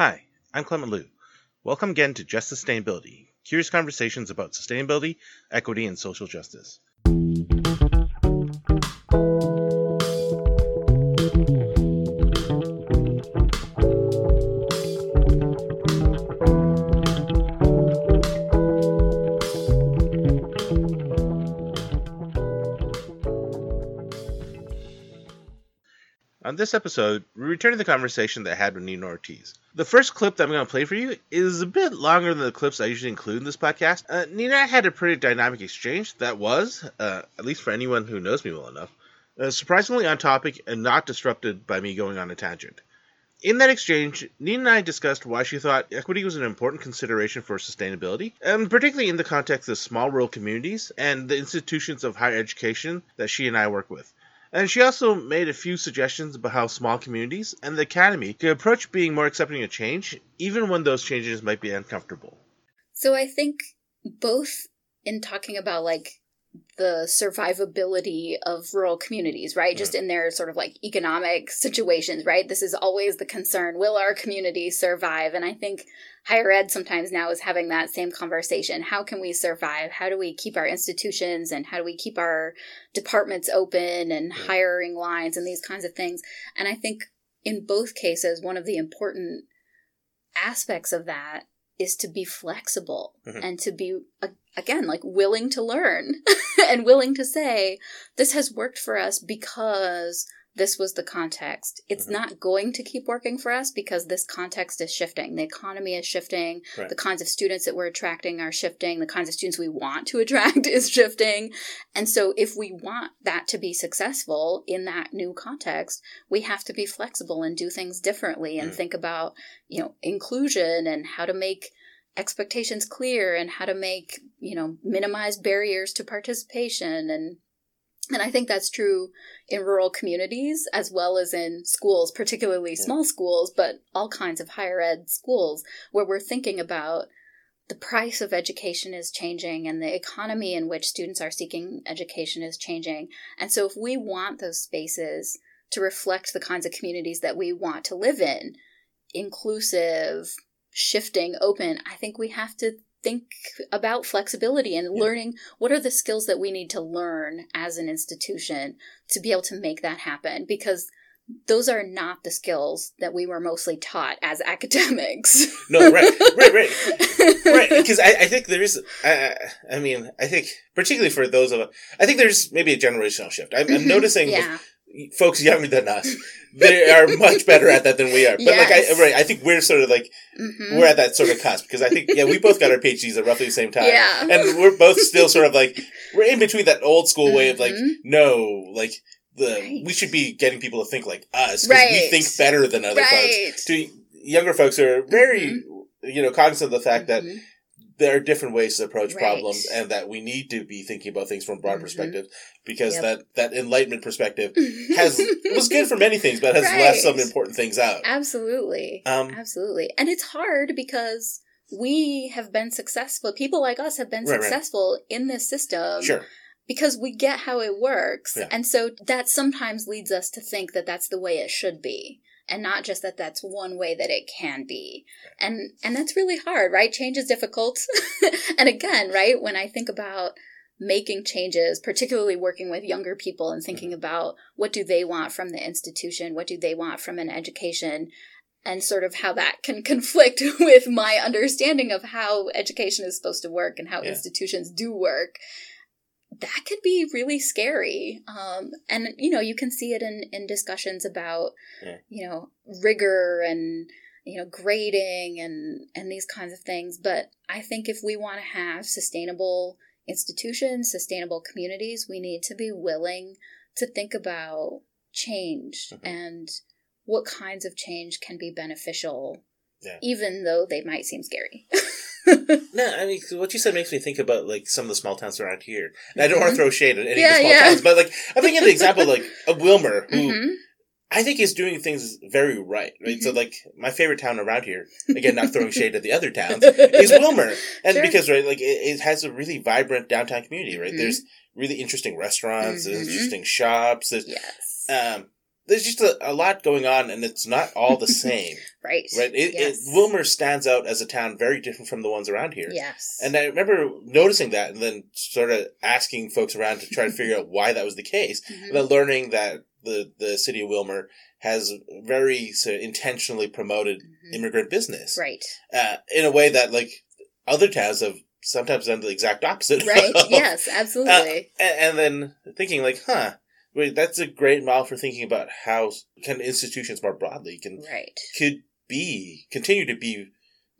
Hi, I'm Clement Liu. Welcome again to Just Sustainability, curious conversations about sustainability, equity, and social justice. This episode, we return to the conversation that I had with Nina Ortiz. The first clip that I'm going to play for you is a bit longer than the clips I usually include in this podcast. Uh, Nina had a pretty dynamic exchange that was, uh, at least for anyone who knows me well enough, uh, surprisingly on topic and not disrupted by me going on a tangent. In that exchange, Nina and I discussed why she thought equity was an important consideration for sustainability, and particularly in the context of small rural communities and the institutions of higher education that she and I work with. And she also made a few suggestions about how small communities and the academy could approach being more accepting of change, even when those changes might be uncomfortable. So I think both in talking about like the survivability of rural communities, right? Just in their sort of like economic situations, right? This is always the concern. Will our community survive? And I think higher ed sometimes now is having that same conversation. How can we survive? How do we keep our institutions and how do we keep our departments open and hiring lines and these kinds of things? And I think in both cases, one of the important aspects of that is to be flexible Mhm. and to be a- again like willing to learn and willing to say this has worked for us because this was the context it's Mhm. not going to keep working for us because this context is shifting the economy is shifting Right. the kinds of students that we're attracting are shifting the kinds of students we want to attract is shifting and so if we want that to be successful in that new context we have to be flexible and do things differently and Mm. think about you know inclusion and how to make expectations clear and how to make you know minimize barriers to participation and and I think that's true in rural communities as well as in schools, particularly Yeah. small schools, but all kinds of higher ed schools where we're thinking about the price of education is changing and the economy in which students are seeking education is changing. And so if we want those spaces to reflect the kinds of communities that we want to live in, inclusive, shifting, open, I think we have to think about flexibility and Yeah. learning what are the skills that we need to learn as an institution to be able to make that happen because those are not the skills that we were mostly taught as academics. No, right, right, right. right because I, I think there is uh, i mean i think particularly for those of i think there's maybe a generational shift i'm, I'm Mhm. noticing yeah. Folks younger than us they are much better at that than we are but like I, right i think we're sort of like Mhm. we're at that sort of cusp because i think yeah we both got our phds at roughly the same time Yeah. and we're both still sort of like we're in between that old school way of like Mhm. no like the Right. we should be getting people to think like us because we think better than other Right. folks to younger folks are very you know cognizant of the fact that Mhm. There are different ways to approach Right. problems and that we need to be thinking about things from a broad Mhm. perspective because Yep. that that enlightenment perspective has was good for many things but has Right. left some important things out Absolutely. um Absolutely. And it's hard because we have been successful. People like us have been right. successful in this system sure because we get how it works. Yeah. And so that sometimes leads us to think that that's the way it should be and not just that that's one way that it can be. And and that's really hard, right? Change is difficult. and again, right, when I think about making changes, particularly working with younger people and thinking mm-hmm. about what do they want from the institution, what do they want from an education, and sort of how that can conflict with my understanding of how education is supposed to work and how Yeah. institutions do work that could be really scary um, and you know you can see it in in discussions about Yeah. you know rigor and you know grading and and these kinds of things but i think if we want to have sustainable institutions sustainable communities we need to be willing to think about change Mhm. and what kinds of change can be beneficial Yeah. even though they might seem scary no i mean what you said makes me think about like some of the small towns around here and i don't want to throw shade at any Yeah, of the small yeah. towns but like i'm thinking of the example like of Willmar who Mhm. I think is doing things very right, right? So, like, my favorite town around here, again, not throwing shade at the other towns, is Willmar. And Sure. because, right, like, it, it has a really vibrant downtown community, right? Mhm. There's really interesting restaurants, there's Mhm. interesting shops, there's, yes um, there's just a, a lot going on, and it's not all the same. right. Right. It, Yes. it, Willmar stands out as a town very different from the ones around here. Yes. And I remember noticing that, and then sort of asking folks around to try to figure out why that was the case, Mhm. and then learning that the the city of Willmar has very sort of intentionally promoted Mhm. immigrant business, Right. uh, in a way that like other towns have sometimes done the exact opposite. Right. yes, absolutely. and, and then thinking like, huh, wait, that's a great model for thinking about how kind of institutions more broadly can right. could be continue to be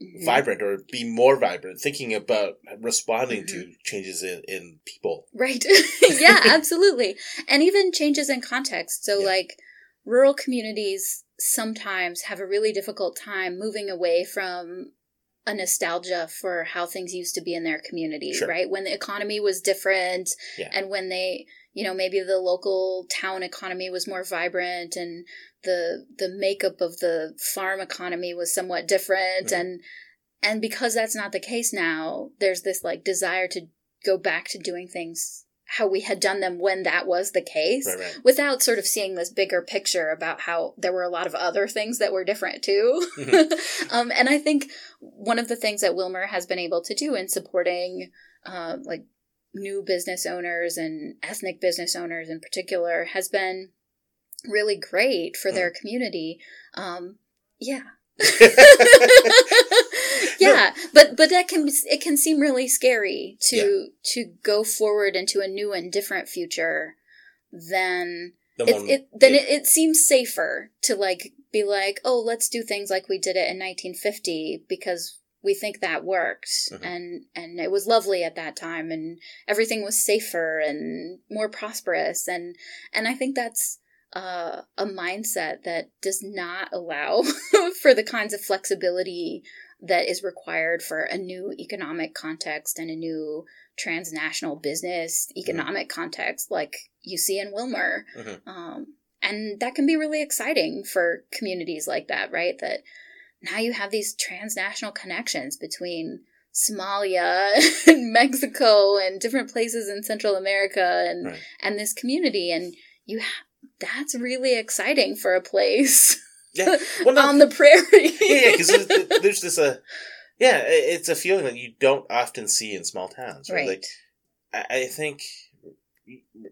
Mhm. vibrant or be more vibrant, thinking about responding to Mm-hmm. changes in, in people. Right. yeah, absolutely. And even changes in context. So, Yeah. like, rural communities sometimes have a really difficult time moving away from a nostalgia for how things used to be in their community, Sure. right? When the economy was different Yeah. and when they, you know, maybe the local town economy was more vibrant and the the makeup of the farm economy was somewhat different Mhm. and and because that's not the case now, there's this like desire to go back to doing things how we had done them when that was the case Right, right. without sort of seeing this bigger picture about how there were a lot of other things that were different too. um, and I think one of the things that Willmar has been able to do in supporting uh, like new business owners and ethnic business owners in particular has been really great for their community. Um, yeah. yeah, but but that can it can seem really scary to to go forward into a new and different future than The it, it then yeah. it, it seems safer to like be like oh let's do things like we did it in 1950 because we think that worked Mhm. and and it was lovely at that time and everything was safer and more prosperous and and I think that's uh, a mindset that does not allow for the kinds of flexibility that is required for a new economic context and a new transnational business economic context like you see in Willmar. Mhm. Um, and that can be really exciting for communities like that, right? That now you have these transnational connections between Somalia and Mexico and different places in Central America and Right. and this community and you ha- that's really exciting for a place yeah, well, no, on the prairie. yeah, because there's, there's this uh, yeah, it's a feeling that you don't often see in small towns, right? right. Like, I, I think,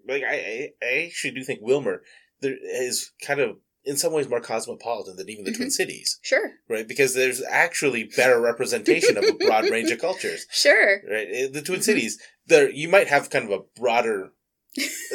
like, I, I I actually do think Willmar there is kind of in some ways more cosmopolitan than even the Twin Cities, sure. right? Because there's actually better representation of a broad range of cultures, Sure. right? The Twin Mhm. Cities, there you might have kind of a broader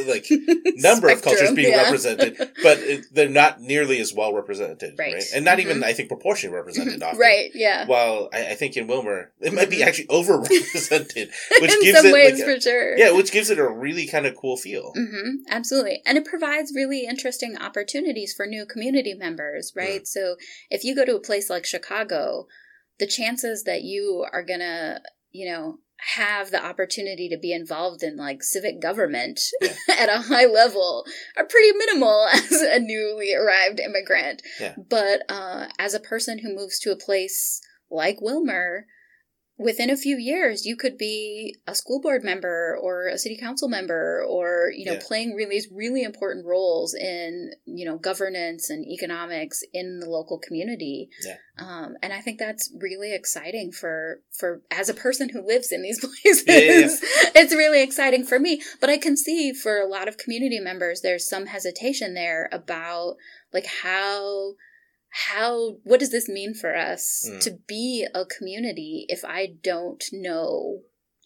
like number of cultures being yeah. represented, but it, they're not nearly as well represented, right? Right. And not Mhm. even, I think, proportionally represented often. right, yeah. While I, I think in Willmar, it might be Mhm. actually overrepresented, which in gives some it ways like a- for sure. yeah, which gives it a really kind of cool feel. hmm absolutely. And it provides really interesting opportunities for new community members, right? Mm. So if you go to a place like Chicago, the chances that you are going to, you know, have the opportunity to be involved in like civic government Yeah. at a high level are pretty minimal as a newly arrived immigrant. Yeah. But uh, as a person who moves to a place like Willmar, within a few years you could be a school board member or a city council member or you know Yeah. playing really really important roles in you know governance and economics in the local community Yeah. um, and i think that's really exciting for for as a person who lives in these places Yeah, it's really exciting for me but i can see for a lot of community members there's some hesitation there about like how how what does this mean for us Mm. to be a community if i don't know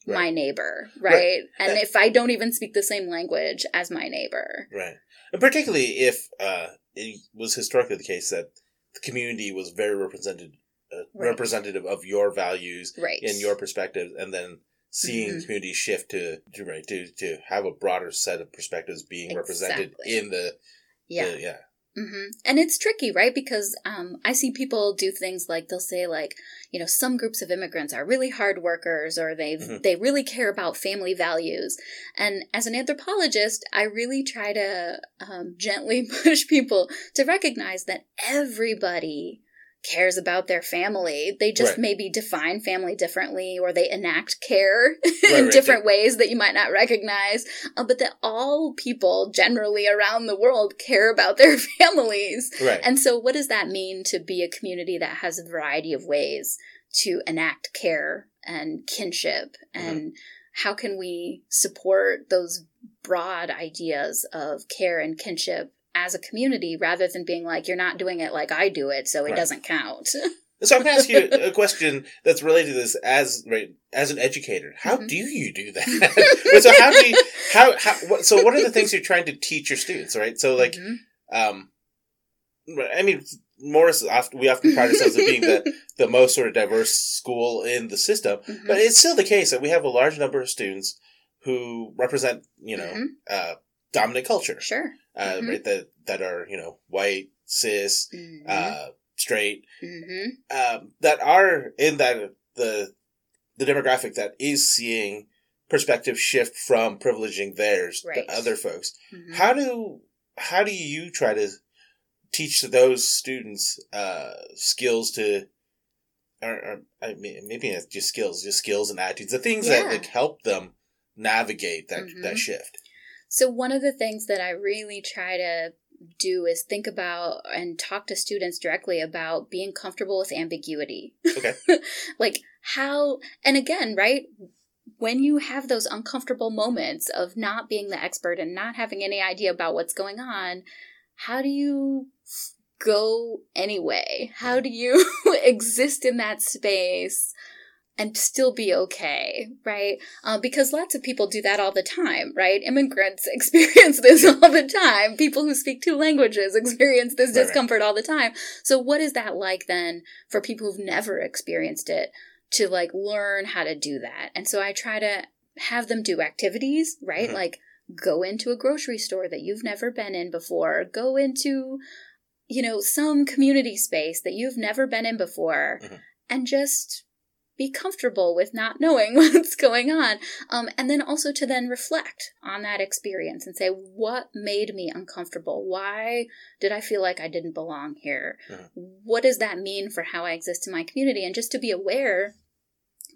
my neighbor right, Right. and Uh, if i don't even speak the same language as my neighbor Right. And particularly if uh, it was historically the case that the community was very represented, uh, Right. representative of your values right and your perspectives, and then seeing Mhm. community shift to, to right to to have a broader set of perspectives being represented in the yeah the- yeah hmm And it's tricky, right? Because um, I see people do things like they'll say, like, you know, some groups of immigrants are really hard workers, or they Mhm. they really care about family values. And as an anthropologist, I really try to um, gently push people to recognize that everybody cares about their family. They just Right. maybe define family differently or they enact care in right, different ways that you might not recognize. Uh, but that all people generally around the world care about their families. Right. And so, what does that mean to be a community that has a variety of ways to enact care and kinship? Mm-hmm. And how can we support those broad ideas of care and kinship as a community rather than being like, you're not doing it like I do it, so it Right. doesn't count? So I'm going to ask you a question that's related to this as right as an educator. How Mhm. do you do that? So how do you how how what, so what are the things you're trying to teach your students? Right. So like Mhm. um, I mean Morris we often pride ourselves as being the the most sort of diverse school in the system, Mhm. but it's still the case that we have a large number of students who represent you know Mhm. uh, dominant culture, Sure. uh, Mhm. right? That that are you know white, cis, Mhm. uh, straight Mhm. um, that are in that the the demographic that is seeing perspective shift from privileging theirs Right. to other folks. Mhm. How do how do you try to teach those students uh, skills to or, or I mean, maybe it's just skills, just skills and attitudes, the things that like help them navigate that Mhm. that shift. So, one of the things that I really try to do is think about and talk to students directly about being comfortable with ambiguity. Okay. like, how, and again, right? When you have those uncomfortable moments of not being the expert and not having any idea about what's going on, how do you go anyway? How do you exist in that space and still be okay, right? Uh, because lots of people do that all the time, right? Immigrants experience this all the time. People who speak two languages experience this Right, right. discomfort all the time. So, what is that like then for people who've never experienced it to like learn how to do that? And so, I try to have them do activities, right? Mhm. Like go into a grocery store that you've never been in before, go into you know, some community space that you've never been in before Mhm. and just be comfortable with not knowing what's going on. Um, and then also to then reflect on that experience and say, what made me uncomfortable? Why did I feel like I didn't belong here? What does that mean for how I exist in my community? And just to be aware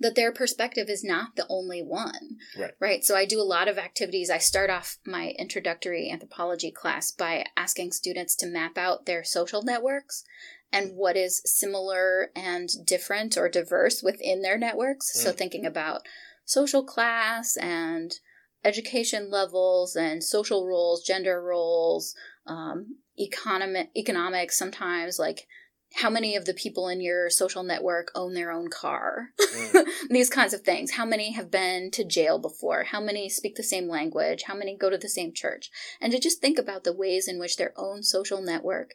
that their perspective is not the only one. Right. Right. So I do a lot of activities. I start off my introductory anthropology class by asking students to map out their social networks and what is similar and different or diverse within their networks. So Mm. thinking about social class and education levels and social roles, gender roles, um, economic economics sometimes like how many of the people in your social network own their own car? Mm. These kinds of things. How many have been to jail before? How many speak the same language? How many go to the same church? And to just think about the ways in which their own social network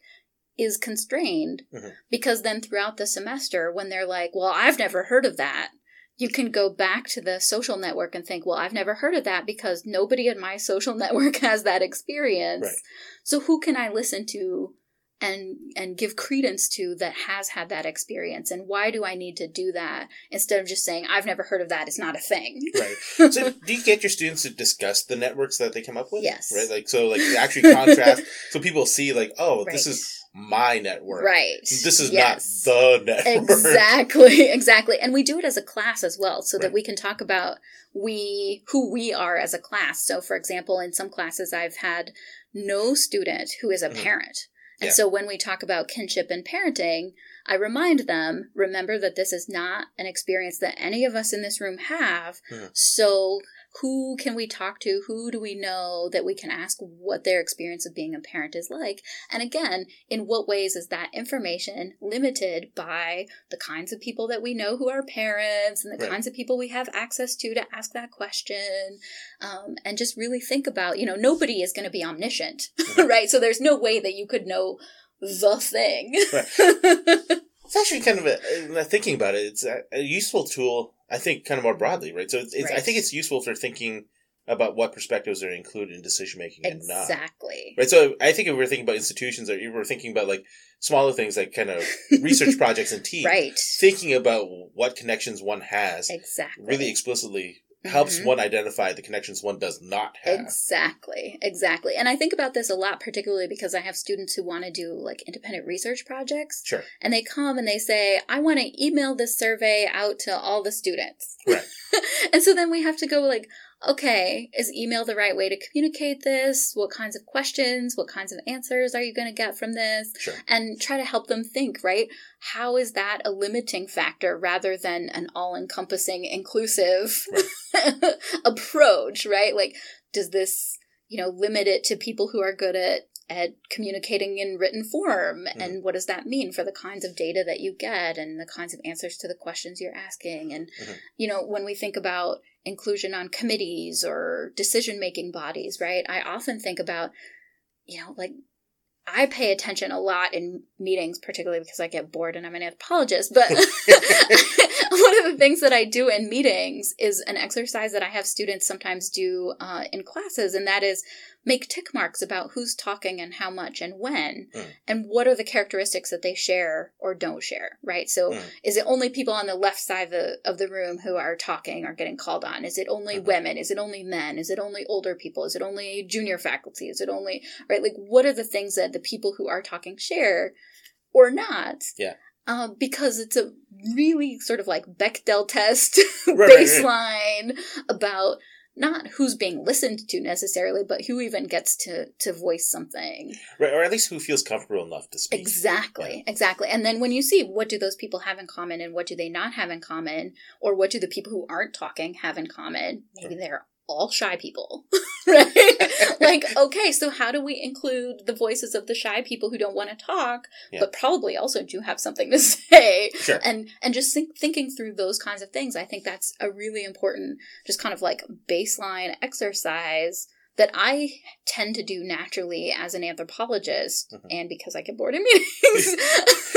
is constrained. Mhm. Because then throughout the semester, when they're like, well, I've never heard of that, you can go back to the social network and think, well, I've never heard of that because nobody in my social network has that experience. Right. So who can I listen to and and give credence to that has had that experience and why do I need to do that instead of just saying I've never heard of that it's not a thing. Right. So do you get your students to discuss the networks that they come up with? Yes. Right. Like so, like actually contrast, so people see like, oh, this is my network. Right. This is Yes. not the network. exactly exactly and we do it as a class as well so that we can talk about we who we are as a class so for example in some classes i've had no student who is a Mhm. parent and Yeah. so when we talk about kinship and parenting i remind them remember that this is not an experience that any of us in this room have so who can we talk to? Who do we know that we can ask what their experience of being a parent is like? And again in what ways is that information limited by the kinds of people that we know who are parents and the Right. kinds of people we have access to to ask that question? Um, and just really think about you know nobody is going to be omniscient Mhm. right? So there's no way that you could know the thing It's actually kind of a, uh, thinking about it, it's a, a useful tool, I think, kind of more broadly, right? So it's, it's, I think it's useful for thinking about what perspectives are included in decision making and not. exactly Right. So I think if we're thinking about institutions or if we're thinking about like smaller things like kind of research projects and teams, right thinking about what connections one has exactly really explicitly helps Mhm. one identify the connections one does not have. Exactly, exactly. And I think about this a lot, particularly because I have students who want to do like independent research projects. Sure. And they come and they say, I want to email this survey out to all the students. Right. and so then we have to go like, okay, is email the right way to communicate this? What kinds of questions, what kinds of answers are you going to get from this? Sure. And try to help them think, right? How is that a limiting factor rather than an all encompassing, inclusive approach, right? Like, does this, you know, limit it to people who are good at at communicating in written form Mm-hmm. and what does that mean for the kinds of data that you get and the kinds of answers to the questions you're asking and Mhm. you know when we think about inclusion on committees or decision making bodies right i often think about you know like I pay attention a lot in meetings, particularly because I get bored and I'm an anthropologist. But one of the things that I do in meetings is an exercise that I have students sometimes do uh, in classes, and that is make tick marks about who's talking and how much and when, Mm. and what are the characteristics that they share or don't share, right? So, Mm. is it only people on the left side of the, of the room who are talking or getting called on? Is it only Mhm. women? Is it only men? Is it only older people? Is it only junior faculty? Is it only right? Like, what are the things that the people who are talking share or not? Yeah. Um, because it's a really sort of like Bechdel test Right, right, right. baseline about not who's being listened to necessarily, but who even gets to to voice something. Right, or at least who feels comfortable enough to speak. Exactly, exactly. And then when you see what do those people have in common and what do they not have in common, or what do the people who aren't talking have in common, maybe they're all shy people, right? like, okay, so how do we include the voices of the shy people who don't want to talk, Yeah. but probably also do have something to say? Sure. And and just think, thinking through those kinds of things, I think that's a really important, just kind of like baseline exercise that I tend to do naturally as an anthropologist, Mhm. and because I get bored in meetings.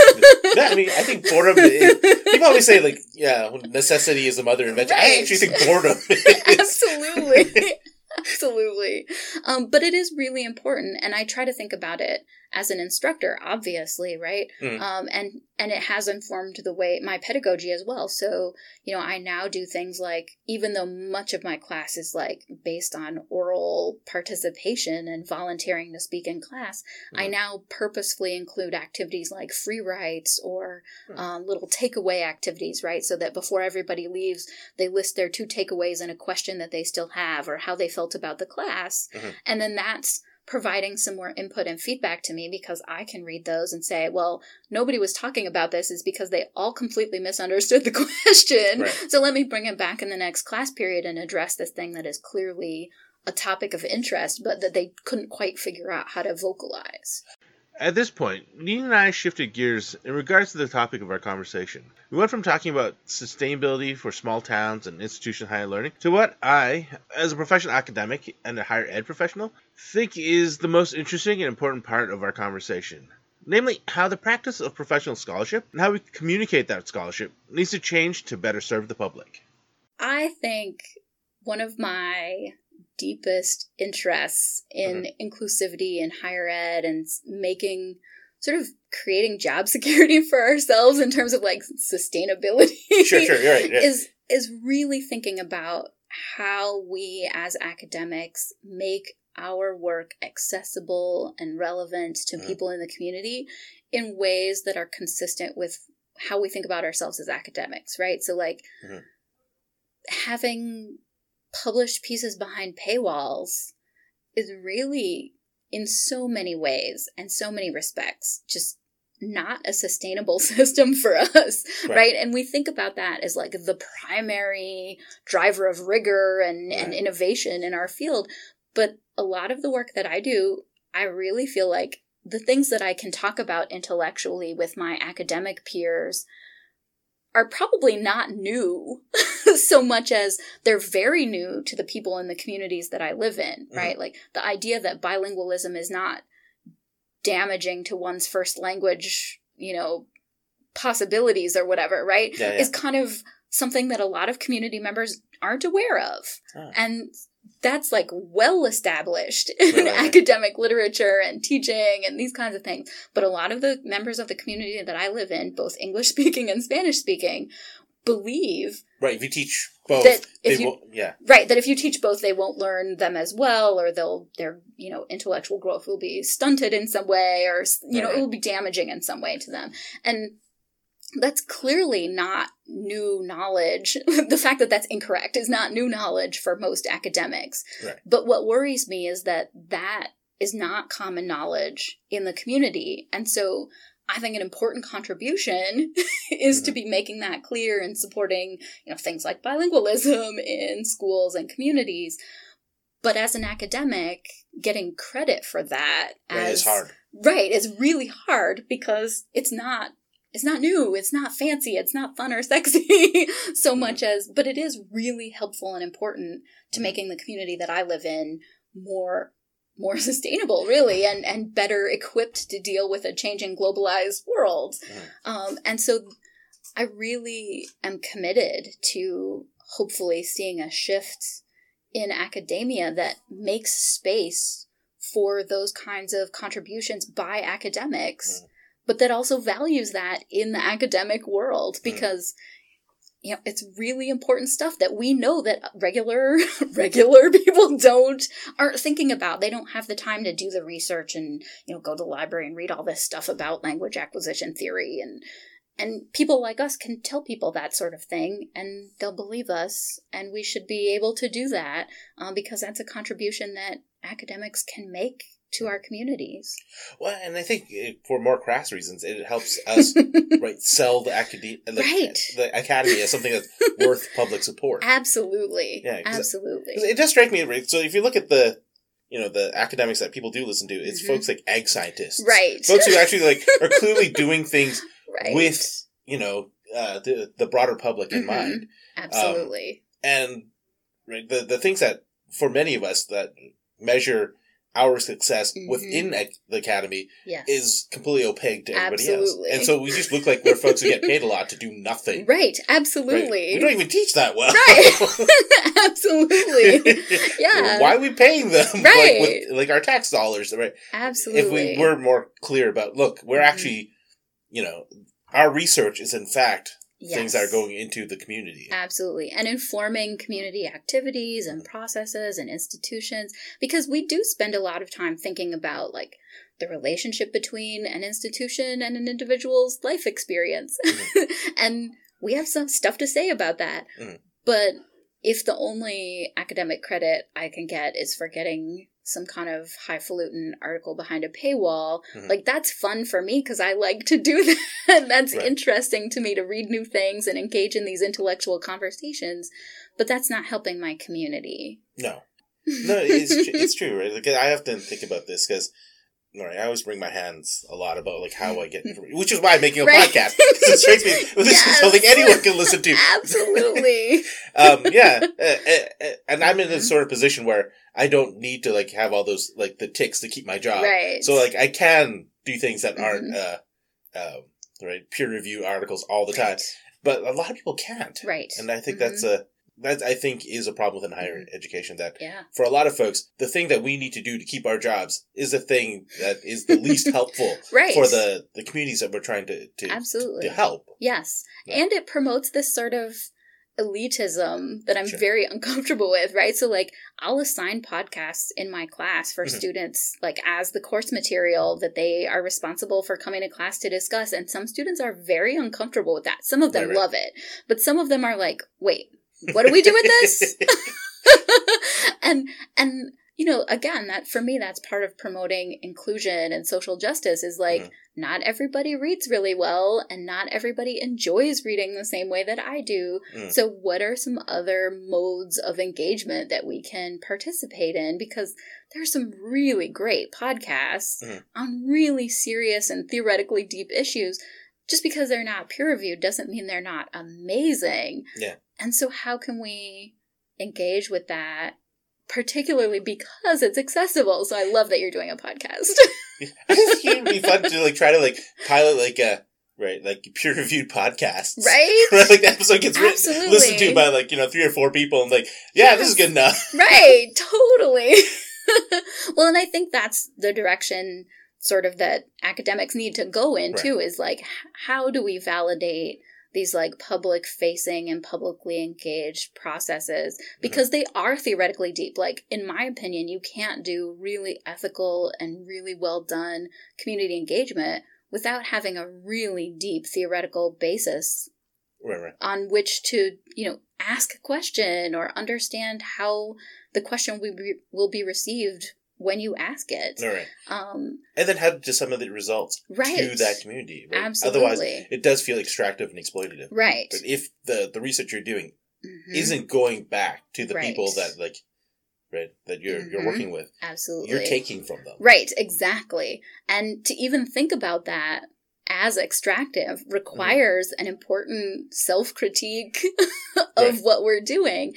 Yeah, I mean, I think boredom. Is, people always say like, yeah, necessity is the mother of invention. I actually think boredom is. absolutely absolutely um, but it is really important and i try to think about it as an instructor obviously right Mhm. um, and and it has informed the way my pedagogy as well so you know i now do things like even though much of my class is like based on oral participation and volunteering to speak in class i Mhm. now purposefully include activities like free writes or Hmm. um, little takeaway activities right so that before everybody leaves they list their two takeaways and a question that they still have or how they felt about the class. Mhm. And then that's providing some more input and feedback to me because I can read those and say, well, nobody was talking about this is because they all completely misunderstood the question. Right. So let me bring it back in the next class period and address this thing that is clearly a topic of interest, but that they couldn't quite figure out how to vocalize. At this point, Nina and I shifted gears in regards to the topic of our conversation. We went from talking about sustainability for small towns and institution higher learning to what I, as a professional academic and a higher ed professional, think is the most interesting and important part of our conversation. Namely, how the practice of professional scholarship and how we communicate that scholarship needs to change to better serve the public. I think one of my deepest interests in inclusivity in higher ed and making sort of creating job security for ourselves in terms of like sustainability Sure, sure, you're right. yeah. is is really thinking about how we as academics make our work accessible and relevant to Mhm. people in the community in ways that are consistent with how we think about ourselves as academics, right? So like Mhm. having published pieces behind paywalls is really in so many ways and so many respects just not a sustainable system for us Right. right, and we think about that as like the primary driver of rigor and, and innovation in our field. But a lot of the work that i do i really feel like the things that i can talk about intellectually with my academic peers are probably not new so much as they're very new to the people in the communities that I live in, Mhm. right? Like the idea that bilingualism is not damaging to one's first language, you know, possibilities or whatever, right? Yeah, yeah. Is kind of something that a lot of community members aren't aware of. Ah. And that's like well established in Right, right, right. academic literature and teaching and these kinds of things. But a lot of the members of the community that I live in, both English speaking and Spanish speaking, believe right. If you teach both, that they if you yeah, right that if you teach both they won't learn them as well or they'll their you know intellectual growth will be stunted in some way or you know it will be damaging in some way to them and that's clearly not new knowledge the fact that that's incorrect is not new knowledge for most academics Right. but what worries me is that that is not common knowledge in the community and so I think an important contribution is to mm-hmm. be making that clear and supporting, you know, things like bilingualism in schools and communities. But as an academic, getting credit for that right. as It's hard. right is really hard because it's not it's not new, it's not fancy, it's not fun or sexy so Mm-hmm. much as but it is really helpful and important to making the community that I live in more more sustainable really and and better equipped to deal with a changing globalized world um, and so i really am committed to hopefully seeing a shift in academia that makes space for those kinds of contributions by academics Mhm. But that also values that in the academic world Mhm. because you know it's really important stuff that we know that regular regular people don't aren't thinking about they don't have the time to do the research and you know go to the library and read all this stuff about language acquisition theory and and people like us can tell people that sort of thing and they'll believe us and we should be able to do that um, because that's a contribution that academics can make to our communities Well, and I think uh, for more crass reasons, it helps us right sell the academy, the, Right. the academy as something that's worth public support. absolutely Yeah, 'cause- absolutely 'Cause It does strike me. right, So if you look at the, you know, the academics that people do listen to, it's Mhm. folks like ag scientists, right Folks who actually like are clearly doing things right with you know uh, the the broader public in Mhm. mind, absolutely and right, the the things that for many of us that measure our success Mhm. within the academy yes is completely opaque to everybody Absolutely. else, and so we just look like we're folks who get paid a lot to do nothing. right Right. absolutely We don't even teach that well. Right. absolutely yeah Why are we paying them? Like, Right. with, like our tax dollars, right? absolutely If we were more clear about, look, we're Mhm. actually, you know, our research is in fact things that are going into the community. Absolutely. And informing community activities and processes and institutions because we do spend a lot of time thinking about like the relationship between an institution and an individual's life experience. and we have some stuff to say about that. Mhm. But if the only academic credit I can get is for getting some kind of highfalutin article behind a paywall, Mhm. like that's fun for me because I like to do that. that's Right. interesting to me to read new things and engage in these intellectual conversations. But that's not helping my community. No, no, it's tr- it's true, right? Like I often think about this because. Right, I always bring my hands a lot about like how I get information, which is why I'm making a Right. podcast. it strikes me this Yes. is something anyone can listen to. Absolutely. um, yeah, uh, uh, uh, and I'm in this sort of position where I don't need to like have all those like the ticks to keep my job. right. So like I can do things that aren't Mhm. uh, uh, right peer review articles all the time, but a lot of people can't. Right. And I think Mhm. that's a that I think is a problem within higher education that yeah. for a lot of folks the thing that we need to do to keep our jobs is the thing that is the least helpful Right. for the the communities that we're trying to to, Absolutely. to help. Yes. Yeah. And it promotes this sort of elitism that I'm Sure. very uncomfortable with, right? So like I'll assign podcasts in my class for Mhm. students like as the course material that they are responsible for coming to class to discuss and some students are very uncomfortable with that. Some of them Right, right. love it, but some of them are like, "Wait, what do we do with this?" and and you know again that for me that's part of promoting inclusion and social justice is like Mhm. not everybody reads really well and not everybody enjoys reading the same way that i do Mm. so what are some other modes of engagement that we can participate in because there's some really great podcasts Mhm. on really serious and theoretically deep issues just because they're not peer reviewed doesn't mean they're not amazing. Yeah. and so how can we engage with that particularly because it's accessible? So i love that you're doing a podcast. I just think it'd be fun to like try to like pilot like a right like peer reviewed podcasts. right? Right, like the episode gets written, listened to by like you know three or four people, and like, yeah, this is good enough. right. Totally. Well and i think that's the direction sort of that academics need to go into is like how do we validate these like public facing and publicly engaged processes mm-hmm. because they are theoretically deep. Like, in my opinion, you can't do really ethical and really well done community engagement without having a really deep theoretical basis Right, right. on which to, you know, ask a question or understand how the question will be, will be received when you ask it. All right. Um, And then how to of the results Right. to that community. Right? Absolutely. Otherwise, it does feel extractive and exploitative. right. But if the, the research you're doing Mhm. isn't going back to the Right. people that like right that you're you're Mhm. working with, Absolutely. you're taking from them. Right, exactly. And to even think about that as extractive requires an important self critique of Right. what we're doing.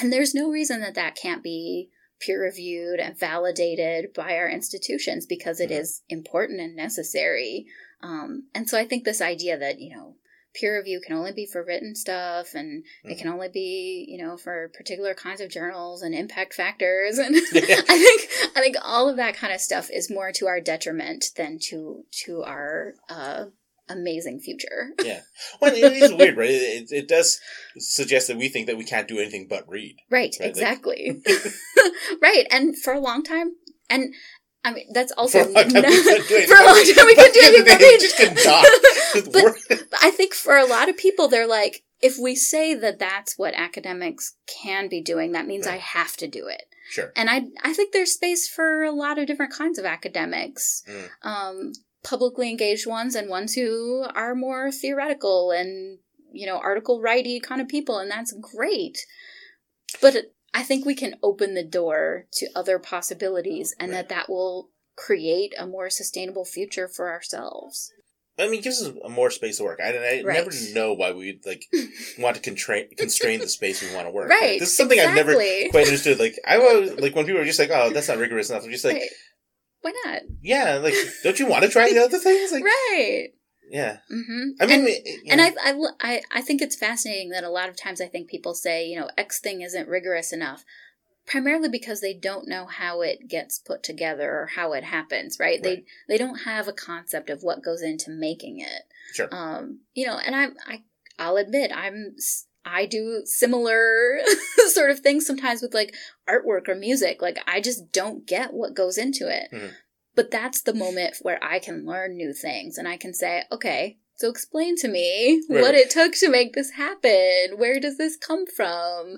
And there's no reason that that can't be peer reviewed and validated by our institutions because it Mhm. is important and necessary. Um, and so I think this idea that, you know, peer review can only be for written stuff and it Mhm. can only be, you know, for particular kinds of journals and impact factors and I think I think all of that kind of stuff is more to our detriment than to to our uh, amazing future. Yeah. Well, it is weird, right? It, it does suggest that we think that we can't do anything but read. Right, Right, like- exactly. right, and for a long time, and I mean that's also For a long time, we couldn't do anything for a long but- time we couldn't do anything but they read. just couldn't but, but I think for a lot of people, they're like, if we say that that's what academics can be doing, that means I have to do it. sure. And I I think there's space for a lot of different kinds of academics, Mm. um, publicly engaged ones and ones who are more theoretical and you know article righty kind of people, and that's great. But I think we can open the door to other possibilities, and Right. that that will create a more sustainable future for ourselves. I mean, it gives us more space to work. I, I Right. never know why we like want to constrain constrain the space we want to work. Right. This is something I've never quite understood. Like I was like when people are just like, "Oh, that's not rigorous enough." I'm just like, Right. Why not? "Yeah, like don't you want to try the other things?" Like, right. yeah. hmm I mean, and, it- and. I, I, I- think it's fascinating that a lot of times I think people say, you know, X thing isn't rigorous enough, primarily because they don't know how it gets put together or how it happens, right? They Right. they don't have a concept of what goes into making it. Sure. Um, you know, and I, I, I'll admit, I'm, I do similar sort of things sometimes with like artwork or music. Like I just don't get what goes into it. Mhm. But that's the moment where I can learn new things and I can say, okay, so explain to me Right. what it took to make this happen. Where does this come from?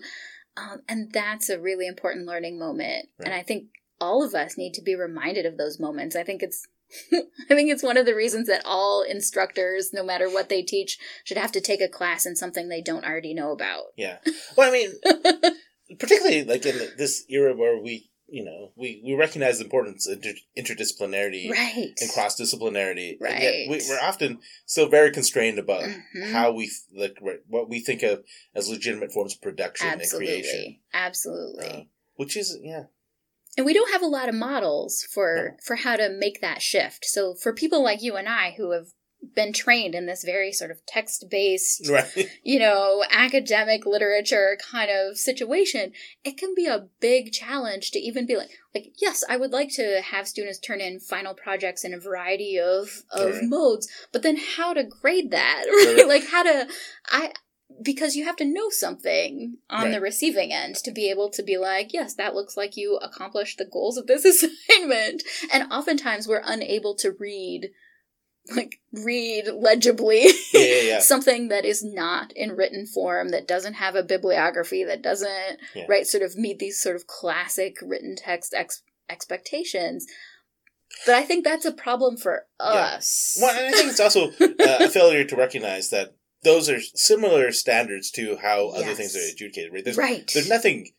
Um, and that's a really important learning moment. And I think all of us need to be reminded of those moments. I think it's I think it's one of the reasons that all instructors, no matter what they teach, should have to take a class in something they don't already know about. yeah. Well, I mean, particularly like in this era where we, you know, we we recognize the importance of inter- interdisciplinarity right. and cross disciplinarity. Right. We, we're often still very constrained about Mhm. how we like what we think of as legitimate forms of production and creation. Absolutely. Absolutely. Uh, which is yeah, and we don't have a lot of models for No. for how to make that shift. So for people like you and I who have been trained in this very sort of text-based, right. you know, academic literature kind of situation, it can be a big challenge to even be like like yes, I would like to have students turn in final projects in a variety of of Right. modes, but then how to grade that, Right. right? like how to I because you have to know something on Right. the receiving end to be able to be like, yes, that looks like you accomplished the goals of this assignment. And oftentimes we're unable to read, like, read legibly Yeah, yeah, yeah. something that is not in written form, that doesn't have a bibliography, that doesn't, right, sort of meet these sort of classic written text ex- expectations. But I think that's a problem for Yeah. us. Well, and I think it's also uh, a failure to recognize that those are similar standards to how other things are adjudicated. Right? There's right. there's nothing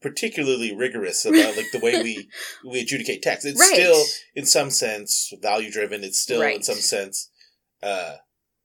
particularly rigorous about like the way we we adjudicate text. It's Right. still in some sense value driven. It's still in some sense uh,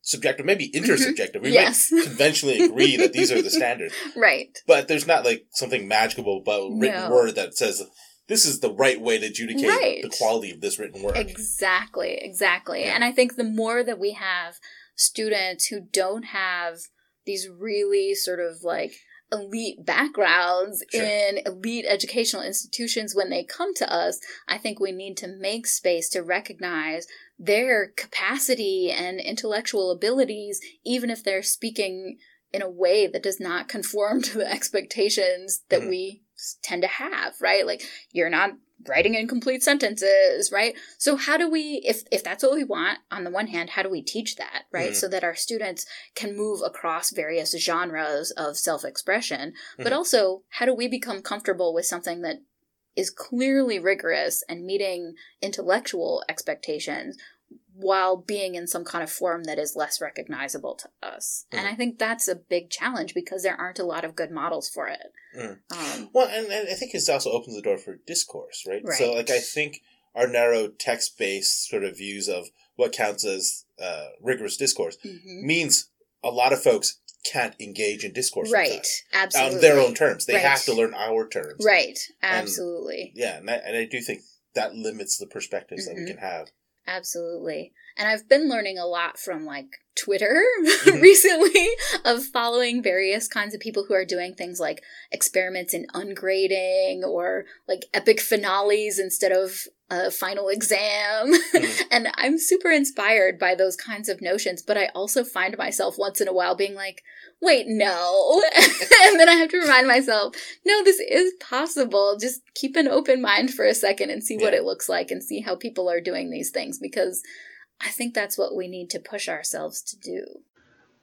subjective, maybe intersubjective. We Yes. might conventionally agree that these are the standards, right. but there's not like something magical about written No. word that says this is the right way to adjudicate Right. the quality of this written word. Exactly, exactly. Yeah. And I think the more that we have students who don't have these really sort of like elite backgrounds Sure. in elite educational institutions when they come to us, I think we need to make space to recognize their capacity and intellectual abilities, even if they're speaking in a way that does not conform to the expectations that Mhm. we tend to have, right? Like you're not writing incomplete sentences, right? So how do we if if that's what we want on the one hand, how do we teach that, right? Mhm. So that our students can move across various genres of self-expression, but Mhm. also how do we become comfortable with something that is clearly rigorous and meeting intellectual expectations while being in some kind of form that is less recognizable to us. And Mhm. I think that's a big challenge because there aren't a lot of good models for it. Mhm. Um, Well, and, and I think it also opens the door for discourse, right? So, like, I think our narrow text based sort of views of what counts as uh, rigorous discourse mhm. means a lot of folks can't engage in discourse Right. Absolutely. on their own terms. They Right. have to learn our terms. Right. Absolutely. Yeah, and I, and I do think that limits the perspectives that we Mhm. can have. Absolutely. And I've been learning a lot from like Twitter Mhm. recently of following various kinds of people who are doing things like experiments in ungrading or like epic finales instead of a final exam. Mhm. and I'm super inspired by those kinds of notions, but I also find myself once in a while being like, wait, no. and then I have to remind myself, no, this is possible. Just keep an open mind for a second and see what it looks like and see how people are doing these things because I think that's what we need to push ourselves to do.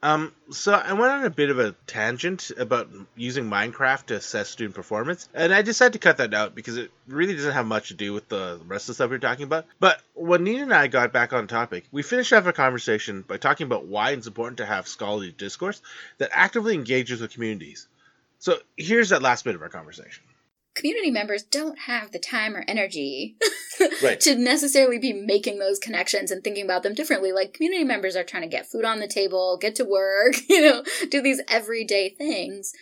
Um, so I went on a bit of a tangent about using Minecraft to assess student performance, and I decided to cut that out because it really doesn't have much to do with the rest of the stuff we are talking about. But when Nina and I got back on topic, we finished off our conversation by talking about why it's important to have scholarly discourse that actively engages with communities. So here's that last bit of our conversation. Community members don't have the time or energy Right. to necessarily be making those connections and thinking about them differently. Like community members are trying to get food on the table, get to work, you know, do these everyday things.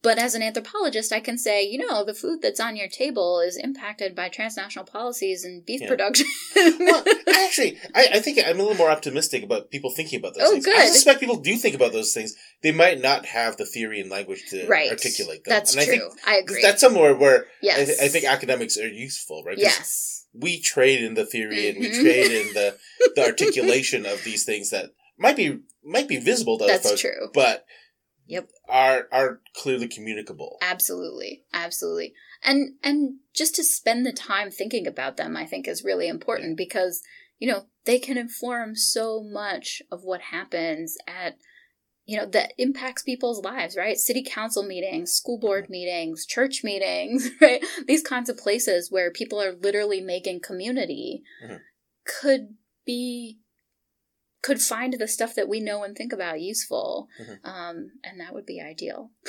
But as an anthropologist, I can say, you know, the food that's on your table is impacted by transnational policies and beef Yeah. production. well, actually, I, I think I'm a little more optimistic about people thinking about those Oh, things. I suspect people do think about those things. They might not have the theory and language to right. articulate them. That's and true. I think I agree. that's somewhere where I, th- I think academics are useful, right? yes. We trade in the theory and we Mhm. trade in the, the articulation of these things that might be might be visible to other That's folks, true. but Yep. are are clearly communicable. Absolutely. Absolutely. And and just to spend the time thinking about them I think is really important because you know, they can inform so much of what happens at you know that impacts people's lives, right? City council meetings, school board meetings, church meetings, right? These kinds of places where people are literally making community Mhm. could be could find the stuff that we know and think about useful. Mhm. Um, and that would be ideal.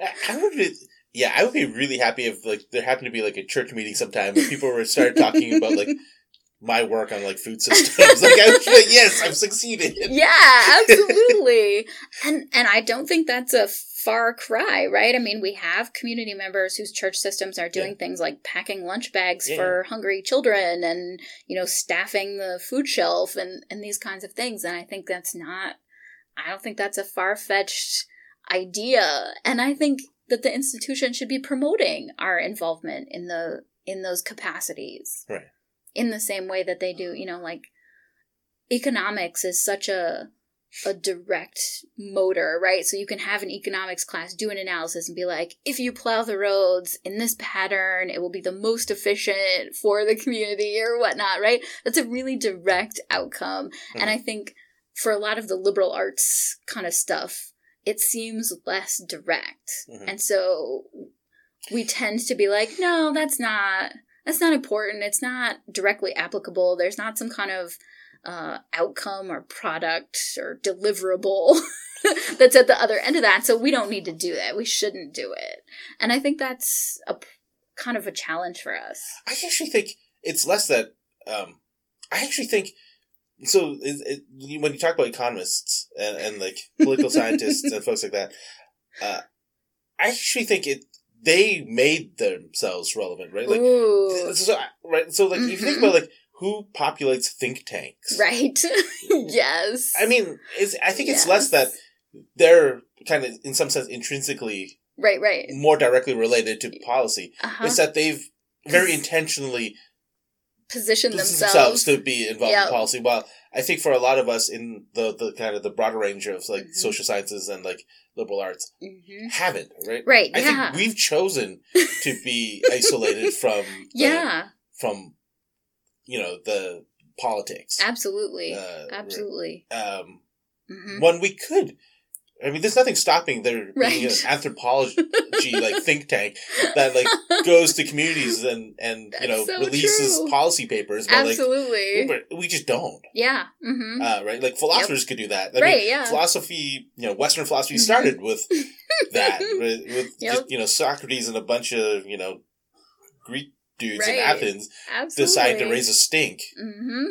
I I would be, yeah, I would be really happy if like there happened to be like a church meeting sometime where people were started talking about like my work on like food systems. like I would be like, yes, I've succeeded. yeah, absolutely. and and I don't think that's a far cry, right? I mean, we have community members whose church systems are doing Yeah. things like packing lunch bags Yeah. for hungry children and, you know, staffing the food shelf and and these kinds of things. And I think that's not I don't think that's a far-fetched idea. And I think that the institution should be promoting our involvement in the in those capacities. Right. In the same way that they do, you know, like economics is such a a direct motor, right? So you can have an economics class do an analysis and be like, if you plow the roads in this pattern, it will be the most efficient for the community or whatnot, right? That's a really direct outcome. And I think for a lot of the liberal arts kind of stuff, it seems less direct. Mhm. And so we tend to be like, no, that's not that's not important. It's not directly applicable. There's not some kind of uh, outcome or product or deliverable that's at the other end of that. So we don't need to do that. We shouldn't do it. And I think that's a kind of a challenge for us. I actually think it's less that. Um, I actually think so. It, it, when you talk about economists and, and like political scientists and folks like that, uh, I actually think it they made themselves relevant, right? Like, Ooh, so, right. So, like, if you think about like who populates think tanks, right. yes. I mean, it's, I think it's less that they're kind of, in some sense, intrinsically right, right. more directly related to policy. Uh-huh. It's that they've very intentionally position themselves, themselves to be involved Yep. in policy. While I think for a lot of us in the, the kind of the broader range of like Mhm. social sciences and like liberal arts Mhm. haven't, right? Right. I yeah. think we've chosen to be isolated from the, yeah. from you know the politics. Absolutely. Uh, absolutely. Um, hmm when we could. I mean, there's nothing stopping there being an anthropology like think tank that like goes to communities and and you know so releases true. policy papers, but Absolutely. but we just don't, yeah. hmm uh, right? Like philosophers could do that. I Right, mean, yeah. philosophy, you know, Western philosophy Mhm. started with that, right? with Yep. just, you know Socrates and a bunch of you know Greek dudes in Athens Absolutely. decide to raise a stink. hmm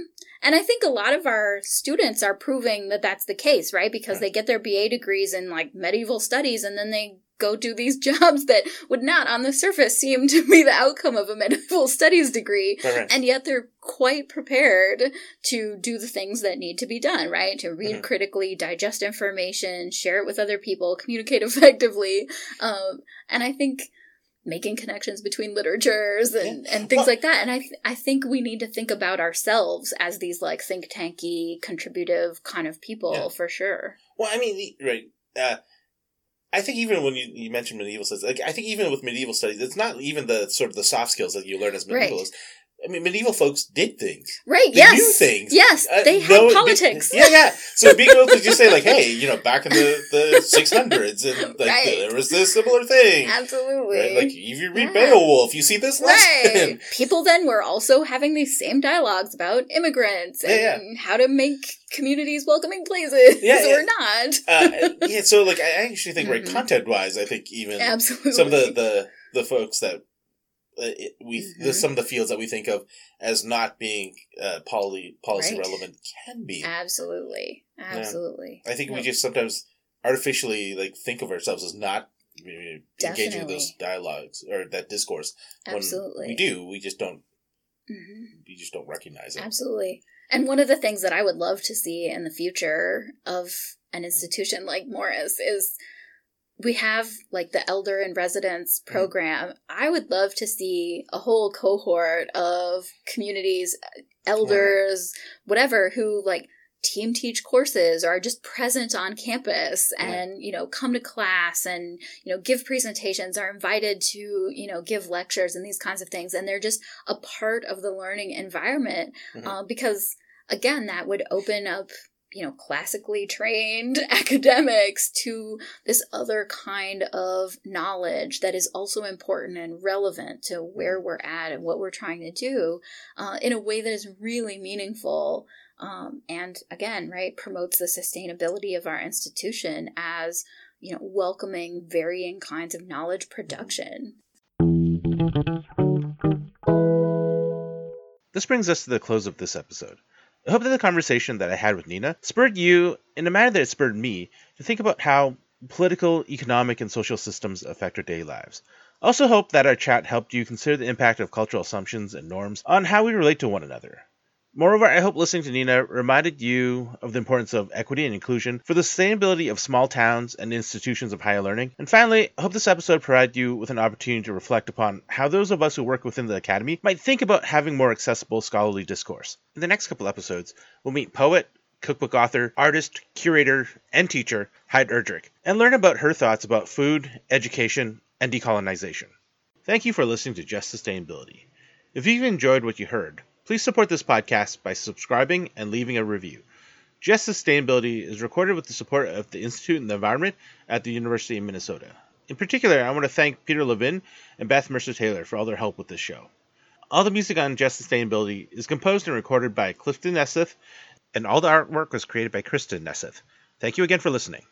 And I think a lot of our students are proving that that's the case, right? Because they get their BA degrees in like medieval studies and then they go do these jobs that would not on the surface seem to be the outcome of a medieval studies degree. Right. And yet they're quite prepared to do the things that need to be done, right? To read Mhm. critically, digest information, share it with other people, communicate effectively. Um, and I think making connections between literatures and, and things Well- like that. And I, th- I think we need to think about ourselves as these like think tanky, contributive kind of people Yeah. for sure. Well, I mean, right. Uh, I think even when you, you mentioned medieval studies, like I think even with medieval studies, it's not even the sort of the soft skills that you learn as Right. I mean, medieval folks did things. Right. They yes. knew things. Yes. Uh, they had no- politics. Yeah, yeah. So being able to just say like, hey, you know, back in the the six hundreds, and like Right. there was this similar thing. Absolutely. Right? Like if you read Yeah. Beowulf, you see this lesson. Right. People then were also having these same dialogues about immigrants and Yeah, yeah. how to make communities welcoming places Yeah, or not. uh, yeah, so like I actually think, right, Mhm. content wise, I think even Absolutely. some of the the the folks that it, we the, Mhm. some of the fields that we think of as not being uh, poly, policy Right. relevant can be. Absolutely. Absolutely. I think we just sometimes artificially like think of ourselves as not uh, engaging in those dialogues or that discourse. When Absolutely. we do. We just don't. Mhm. We just don't recognize it. Absolutely. And one of the things that I would love to see in the future of an institution like Morris is we have like the elder in residence Mm-hmm. program. I would love to see a whole cohort of communities, elders, whatever, who like team teach courses or are just present on campus Yeah. and you know come to class and you know give presentations are invited to you know give lectures and these kinds of things and they're just a part of the learning environment Mhm. uh, because again that would open up you know classically trained academics to this other kind of knowledge that is also important and relevant to where we're at and what we're trying to do uh, in a way that is really meaningful um, and again right promotes the sustainability of our institution as you know welcoming varying kinds of knowledge production. This brings us to the close of this episode. I hope that the conversation that I had with Nina spurred you, in a manner that it spurred me, to think about how political, economic, and social systems affect our daily lives. I also hope that our chat helped you consider the impact of cultural assumptions and norms on how we relate to one another. Moreover, I hope listening to Nina reminded you of the importance of equity and inclusion for the sustainability of small towns and institutions of higher learning. And finally, I hope this episode provided you with an opportunity to reflect upon how those of us who work within the Academy might think about having more accessible scholarly discourse. In the next couple episodes, we'll meet poet, cookbook author, artist, curator, and teacher Heid Erdrich, and learn about her thoughts about food, education, and decolonization. Thank you for listening to Just Sustainability. If you've enjoyed what you heard, please support this podcast by subscribing and leaving a review. Just Sustainability is recorded with the support of the Institute on the Environment at the University of Minnesota. In particular, I want to thank Peter Levin and Beth Mercer Taylor for all their help with this show. All the music on Just Sustainability is composed and recorded by Clifton Nesseth, and all the artwork was created by Kristen Nesseth. Thank you again for listening.